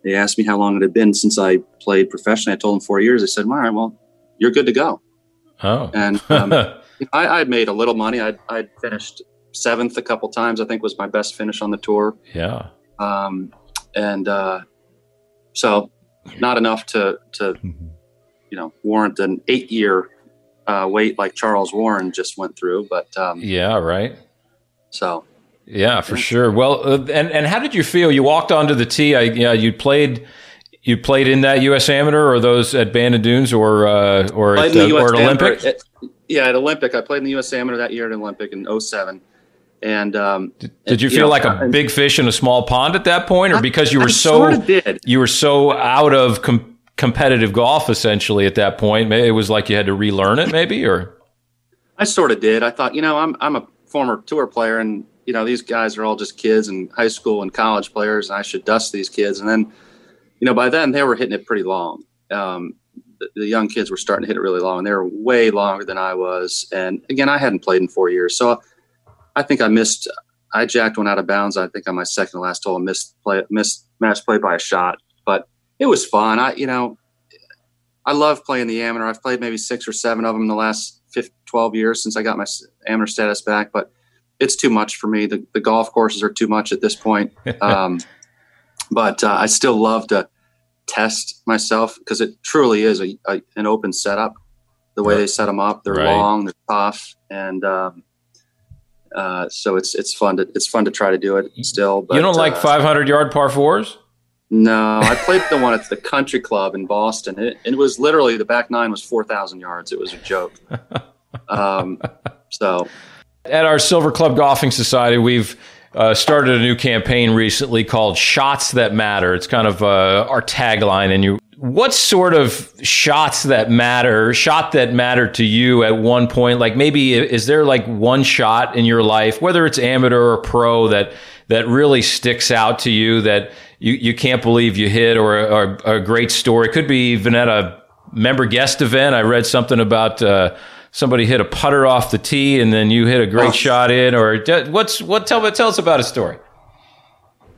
they asked me how long it had been since I played professionally. I told them four years. They said, all right, well, you're good to go. Oh, and [laughs] um, I, I'd made a little money. I'd, I'd finished seventh a couple times. I think was my best finish on the tour. Yeah. Um, and uh, so not enough to to mm-hmm you know warrant an eight year uh, wait like Charles Warren just went through. But um, yeah, right. So yeah, for sure. Well, uh, and and how did you feel? You walked onto the tee. I, yeah, you played. You played in that U.S. Amateur, or those at Bandon Dunes, or uh, or at, uh, or at Olympic. Yeah, at Olympic. I played in the U.S. Amateur that year at Olympic in 07. And um, did, did you feel you know, like a big fish in a small pond at that point, or because you were I, I so sort of you were so out of com- competitive golf essentially at that point. It was like you had to relearn it, maybe, or I sort of did. I thought, you know, I'm I'm a former tour player, and you know, these guys are all just kids and high school and college players, and I should dust these kids. And then, you know, by then they were hitting it pretty long. Um, the, young kids were starting to hit it really long, and they were way longer than I was. And again, I hadn't played in four years, so I think I missed. I jacked one out of bounds. I think on my second to last hole, I missed play, missed match play by a shot. But it was fun. I, you know, I love playing the amateur. I've played maybe six or seven of them in the last 15, 12 years since I got my amateur status back, but it's too much for me. The, the golf courses are too much at this point. [laughs] Um, but uh, I still love to test myself because it truly is a, a, an open setup. The way right. they set them up, they're right. long, they're tough, and um, uh, so it's it's fun to it's fun to try to do it still. But, you don't like uh, 500 yard par fours? No, I played the one at the Country Club in Boston. It, it was literally the back nine was four thousand yards. It was a joke. [laughs] Um, so, at our Silver Club Golfing Society, we've uh, started a new campaign recently called "Shots That Matter." It's kind of uh, our tagline. And you, what sort of shots that matter? Shot that matter to you at one point? Like maybe is there like one shot in your life, whether it's amateur or pro, that that really sticks out to you that you, you can't believe you hit or, or, a great story. It could be even at a member guest event. I read something about uh, somebody hit a putter off the tee and then you hit a great oh. shot in. Or what's what? Tell tell us about a story.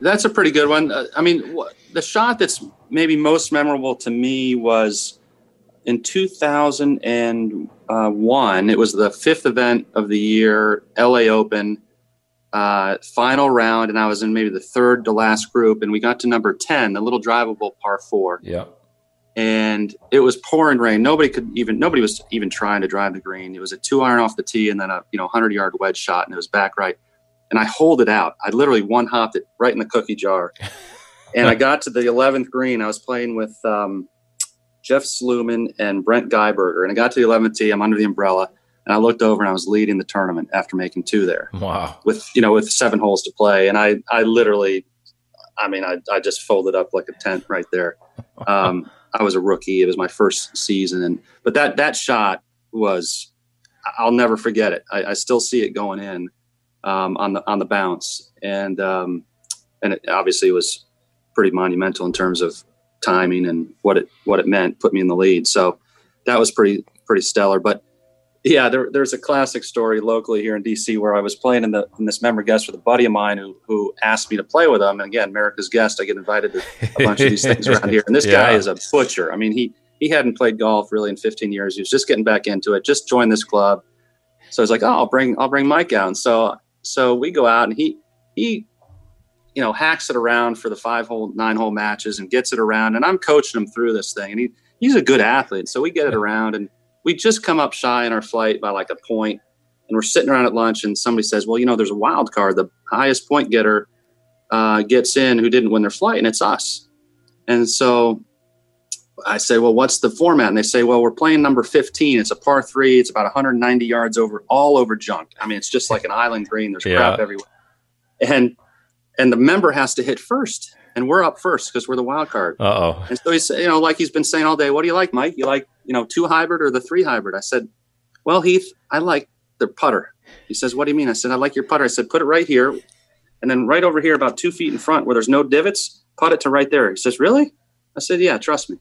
That's a pretty good one. Uh, I mean, the shot that's maybe most memorable to me was in 2001. It was the fifth event of the year, LA Open uh, final round, and I was in maybe the third to last group, and we got to number ten, the little drivable par four. Yeah. And it was pouring rain. Nobody could even nobody was even trying to drive the green. It was a two iron off the tee, and then a you know hundred yard wedge shot, and it was back right. And I hold it out. I literally one hopped it right in the cookie jar. [laughs] and I got to the eleventh green. I was playing with um, Jeff Sluman and Brent Geiberger, and I got to the eleventh tee. I'm under the umbrella and I looked over and I was leading the tournament after making two there. Wow. With, you know, with seven holes to play. And I, I literally, I mean, I, I just folded up like a tent right there. [laughs] Um, I was a rookie. It was my first season. And, but that, that shot was, I'll never forget it. I, I still see it going in, um, on the, on the bounce. And, um, and it obviously was pretty monumental in terms of timing and what it, what it meant, put me in the lead. So that was pretty, pretty stellar. But, yeah, there, there's a classic story locally here in DC where I was playing in the in this member guest with a buddy of mine who who asked me to play with him. And again, America's guest, I get invited to a bunch of these [laughs] things around here. And this yeah. guy is a butcher. I mean, he he hadn't played golf really in 15 years. He was just getting back into it. Just joined this club. So I was like, oh, I'll bring I'll bring Mike out. And so so we go out and he he you know hacks it around for the five hole nine hole matches and gets it around. And I'm coaching him through this thing. And he he's a good athlete. So we get it around and we just come up shy in our flight by like a point, and we're sitting around at lunch, and somebody says, "Well, you know, there's a wild card. The highest point getter uh, gets in who didn't win their flight, and it's us." And so I say, "Well, what's the format?" And they say, "Well, we're playing number 15. It's a par three. It's about 190 yards over, all over junk. I mean, it's just like an island green. There's yeah. crap everywhere." And and the member has to hit first and we're up first because we're the wild card. Uh oh. And so he's, you know, like he's been saying all day, what do you like, Mike? You like, you know, two hybrid or the three hybrid? I said, well, Heath, I like the putter. He says, what do you mean? I said, I like your putter. I said, put it right here. And then right over here, about two feet in front where there's no divots, put it to right there. He says, really? I said, yeah, trust me.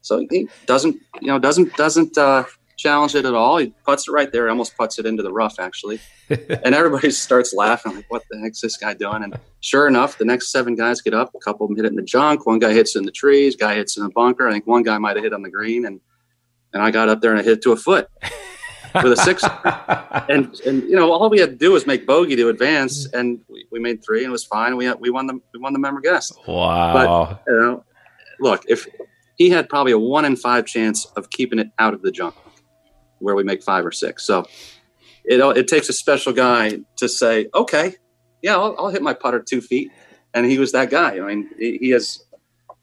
So he doesn't, you know, doesn't, doesn't, uh, challenge it at all. He puts it right there, almost puts it into the rough actually. [laughs] and everybody starts laughing, like, what the heck's this guy doing? And sure enough, the next seven guys get up, a couple of them hit it in the junk, one guy hits it in the trees, guy hits in a bunker. I think one guy might have hit on the green and and I got up there and I hit it to a foot with a six. [laughs] and and you know, all we had to do was make bogey to advance and we, we made three and it was fine. We we won the we won the member guest. Wow. But you know, look, if he had probably a one in five chance of keeping it out of the junk where we make five or six. So it it takes a special guy to say, okay, yeah, I'll, I'll hit my putter two feet, and he was that guy. I mean, he, he has,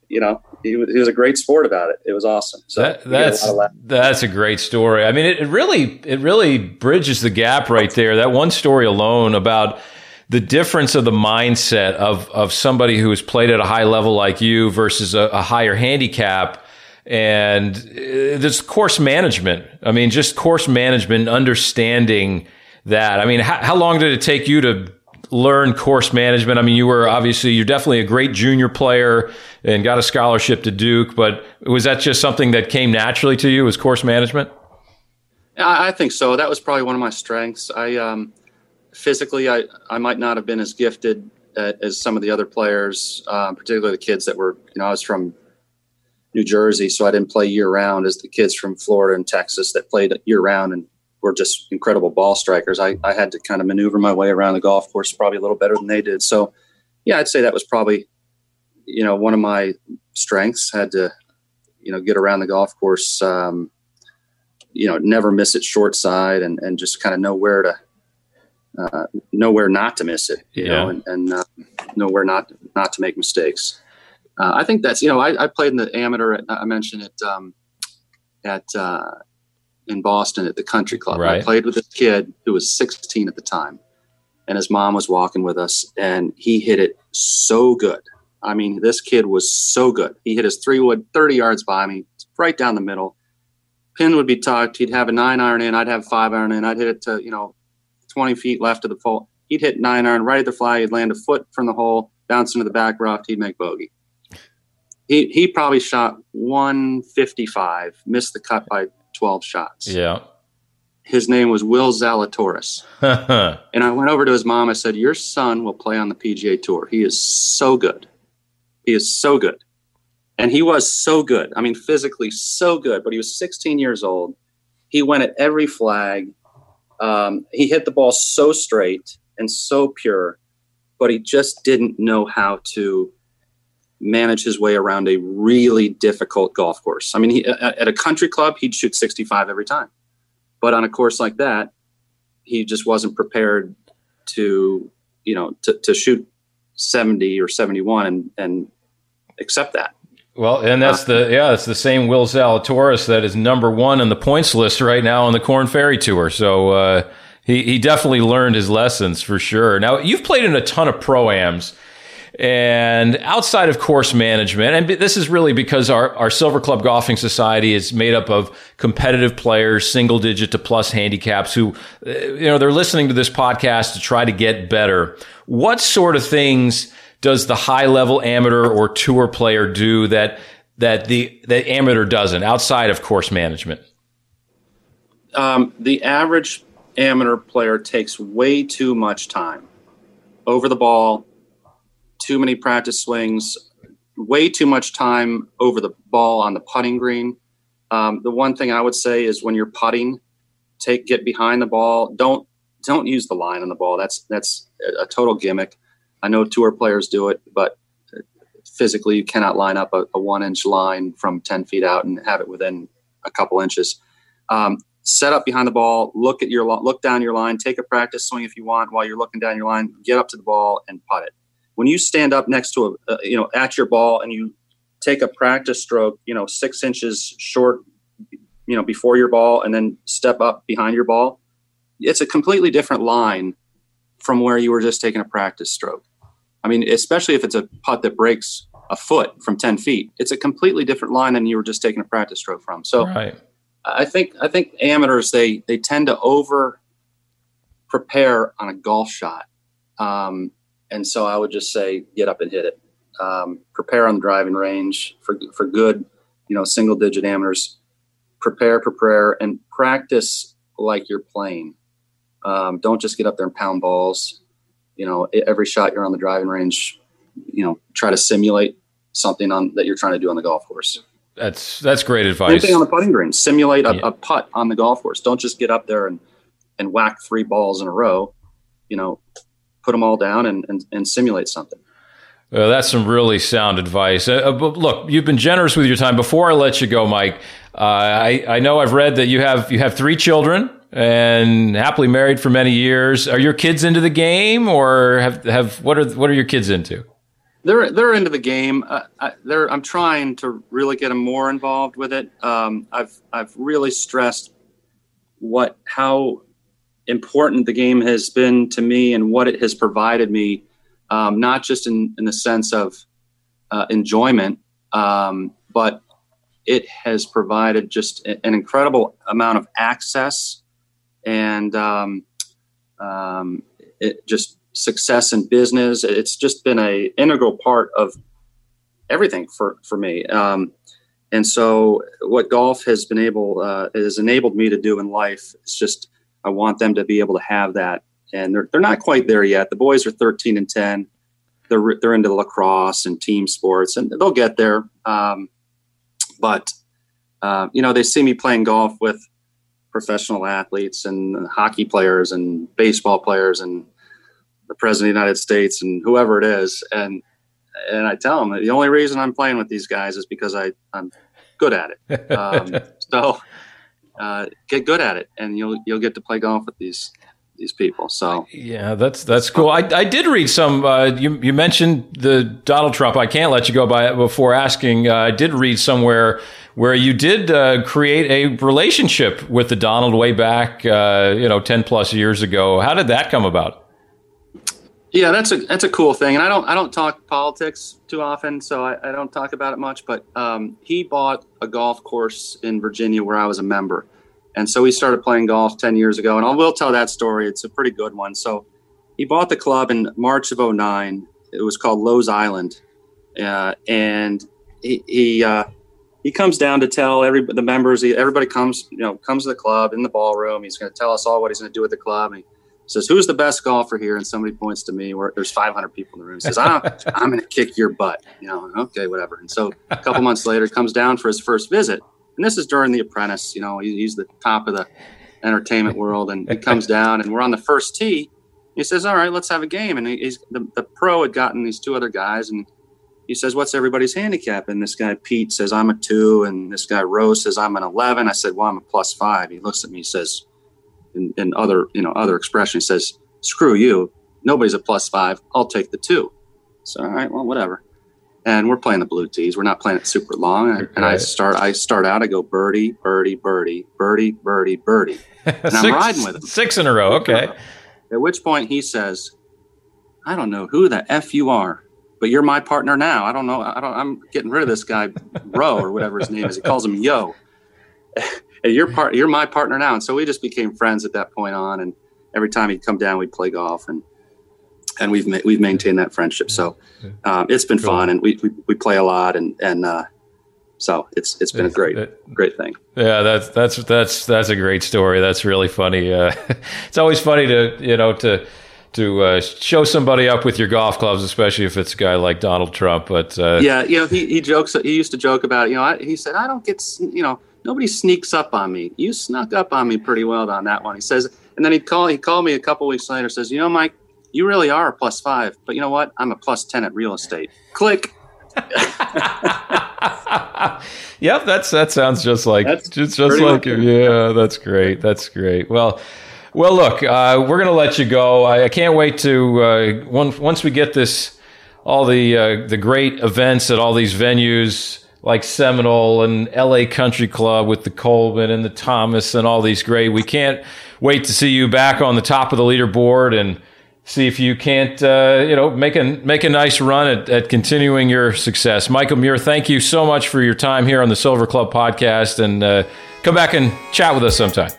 you know, he was, he was a great sport about it. It was awesome. So that, that's a that's a great story. I mean, it, it really it really bridges the gap right there. That one story alone about the difference of the mindset of of somebody who has played at a high level like you versus a, a higher handicap and uh, this course management. I mean, just course management, understanding that. I mean, how, how long did it take you to learn course management? I mean, you were obviously you're definitely a great junior player and got a scholarship to Duke, but was that just something that came naturally to you? Was course management? I think so. That was probably one of my strengths. I um, physically, I I might not have been as gifted uh, as some of the other players, um, particularly the kids that were. You know, I was from New Jersey, so I didn't play year round as the kids from Florida and Texas that played year round and were just incredible ball strikers. I, I had to kind of maneuver my way around the golf course probably a little better than they did. So, yeah, I'd say that was probably, you know, one of my strengths. Had to, you know, get around the golf course, um, you know, never miss it short side and, and just kind of know where to, uh, know where not to miss it, you yeah. know, and, and uh, know where not not to make mistakes uh, I think that's you know I, I, played in the amateur. At, I mentioned it um, at uh, in Boston at the Country Club. Right. I played with this kid who was 16 at the time, and his mom was walking with us, and he hit it so good. I mean, this kid was so good. He hit his three wood 30 yards by me, right down the middle. Pin would be tucked. He'd have a nine iron in. I'd have five iron in. I'd hit it to you know 20 feet left of the pole. He'd hit nine iron right at the fly. He'd land a foot from the hole, bounce into the back rough. He'd make bogey he he probably shot 155, missed the cut by 12 shots. Yeah. His name was Will Zalatoris. [laughs] and I went over to his mom. I said, Your son will play on the PGA Tour. He is so good. He is so good. And he was so good. I mean, physically so good, but he was 16 years old. He went at every flag. Um, he hit the ball so straight and so pure, but he just didn't know how to manage his way around a really difficult golf course. I mean, he, at a country club, he'd shoot 65 every time. But on a course like that, he just wasn't prepared to, you know, to, to shoot 70 or 71 and, and accept that. Well, and that's the yeah, it's the same Will Zalatoris that is number one on the points list right now on the Corn Ferry Tour. So uh, he he definitely learned his lessons for sure. Now you've played in a ton of pro-ams. And outside of course management, and this is really because our, our Silver Club Golfing Society is made up of competitive players, single digit to plus handicaps who, uh, you know, they're listening to this podcast to try to get better. What sort of things does the high level amateur or tour player do that, that the, the amateur doesn't outside of course management? um, the average amateur player takes way too much time over the ball, too many practice swings, way too much time over the ball on the putting green. Um, the one thing I would say is when you're putting, take get behind the ball. Don't don't use the line on the ball. That's that's a total gimmick. I know tour players do it, but physically you cannot line up a, a one inch line from 10 feet out and have it within a couple inches. Um, set up behind the ball, look at your look down your line, take a practice swing if you want while you're looking down your line, get up to the ball and putt it. When you stand up next to a, uh, you know, at your ball and you take a practice stroke, you know, six inches short, you know, before your ball and then step up behind your ball, it's a completely different line from where you were just taking a practice stroke. I mean, especially if it's a putt that breaks a foot from 10 feet, it's a completely different line than you were just taking a practice stroke from. So right. I think, I think amateurs, they, they tend to over prepare on a golf shot. Um, and so I would just say, get up and hit it. Um, prepare on the driving range for, for good, you know, single digit amateurs, prepare, prepare and practice like you're playing. Um, don't just get up there and pound balls. You know every shot you're on the driving range you know try to simulate something on that you're trying to do on the golf course. That's that's great advice same thing on the putting green. Simulate a, yeah. a putt on the golf course. Don't just get up there and and whack three balls in a row. You know put them all down and and, and simulate something well, that's some really sound advice. Uh, but look, you've been generous with your time. Before I let you go, Mike, uh, I, I know I've read that you have you have three children and happily married for many years. Are your kids into the game, or have have what are what are your kids into? They're they're into the game. Uh, I, they're I'm trying to really get them more involved with it. Um, I've I've really stressed what how important the game has been to me and what it has provided me, um, not just in in the sense of uh, enjoyment, um, but it has provided just an incredible amount of access and um, um, it just success in business. It's just been a integral part of everything for for me. Um, and so, what golf has been able uh, has enabled me to do in life is just I want them to be able to have that. And they're they're not quite there yet. The boys are 13 and 10. They're they're into lacrosse and team sports, and they'll get there. Um, but uh, you know, they see me playing golf with professional athletes and hockey players and baseball players and the president of the United States and whoever it is. And and I tell them the only reason I'm playing with these guys is because I I'm good at it. [laughs] Um, so uh, get good at it, and you'll you'll get to play golf with these these people. So yeah, that's that's cool. I, I did read some. Uh, you you mentioned the Donald Trump. I can't let you go by it before asking. Uh, I did read somewhere where you did uh, create a relationship with the Donald way back, uh, you know, ten plus years ago. How did that come about? Yeah, that's a that's a cool thing, and I don't I don't talk politics too often, so I, I don't talk about it much. But um, he bought a golf course in Virginia where I was a member, and so we started playing golf ten years ago. And I will tell that story; it's a pretty good one. So he bought the club in March of 09. It was called Lowe's Island, uh, and he, he uh, he comes down to tell every the members. Everybody comes, you know, comes to the club in the ballroom. He's going to tell us all what he's going to do with the club. And he says, "Who's the best golfer here?" And somebody points to me. Where there's 500 people in the room. Says, "I'm, [laughs] I'm going to kick your butt." You know, okay, whatever. And so a couple months later, comes down for his first visit. And this is during The Apprentice. You know, he's the top of the entertainment world, and he comes down, and we're on the first tee. He says, "All right, let's have a game." And he's the, the pro had gotten these two other guys, and he says, "What's everybody's handicap?" And this guy Pete says, "I'm a two, and this guy Rose says, "I'm an 11." I said, "Well, I'm a plus five. He looks at me, says, in, in other you know other expression, he says, "Screw you. Nobody's a plus five. I'll take the two. So all right, well, whatever. And we're playing the blue tees. We're not playing it super long. And, and I start I start out. I go birdie, birdie, birdie, birdie, birdie, birdie, [laughs] and i I'm riding with him six in a row. Okay. At which point he says, "I don't know who the f you are." but you're my partner now. I don't know. I don't, I'm getting rid of this guy, Ro or whatever his name is. He calls him Yo. You're part, you're my partner now. And so we just became friends at that point on. And every time he'd come down, we'd play golf and, and we've, ma- we've maintained that friendship. So um, it's been cool. fun and we, we, we, play a lot and, and uh, So it's it's been a great great thing. Yeah, that's that's that's that's a great story. That's really funny. Uh, [laughs] it's always funny to you know to to uh, show somebody up with your golf clubs, especially if it's a guy like Donald Trump. But uh, yeah, you know, he, he jokes. He used to joke about it. You know, I, he said, "I don't get you know, nobody sneaks up on me. You snuck up on me pretty well on that one." He says, and then he call he called me a couple weeks later. Says, "You know, Mike, you really are a plus five, but you know what? I'm a plus ten at real estate." Click. [laughs] yep, that's that sounds just like that's just just like him. Yeah, that's great. That's great. Well. Well, look, uh, we're going to let you go. I, I can't wait to uh, once once we get this all the uh, the great events at all these venues like Seminole and L.A. Country Club with the Coleman and the Thomas and all these great. We can't wait to see you back on the top of the leaderboard and see if you can't uh, you know make a make a nice run at, at continuing your success. Michael Muehr, thank you so much for your time here on the Silver Club podcast, and uh, come back and chat with us sometime.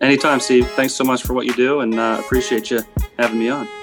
Anytime, Steve. Thanks so much for what you do, and uh, appreciate you having me on.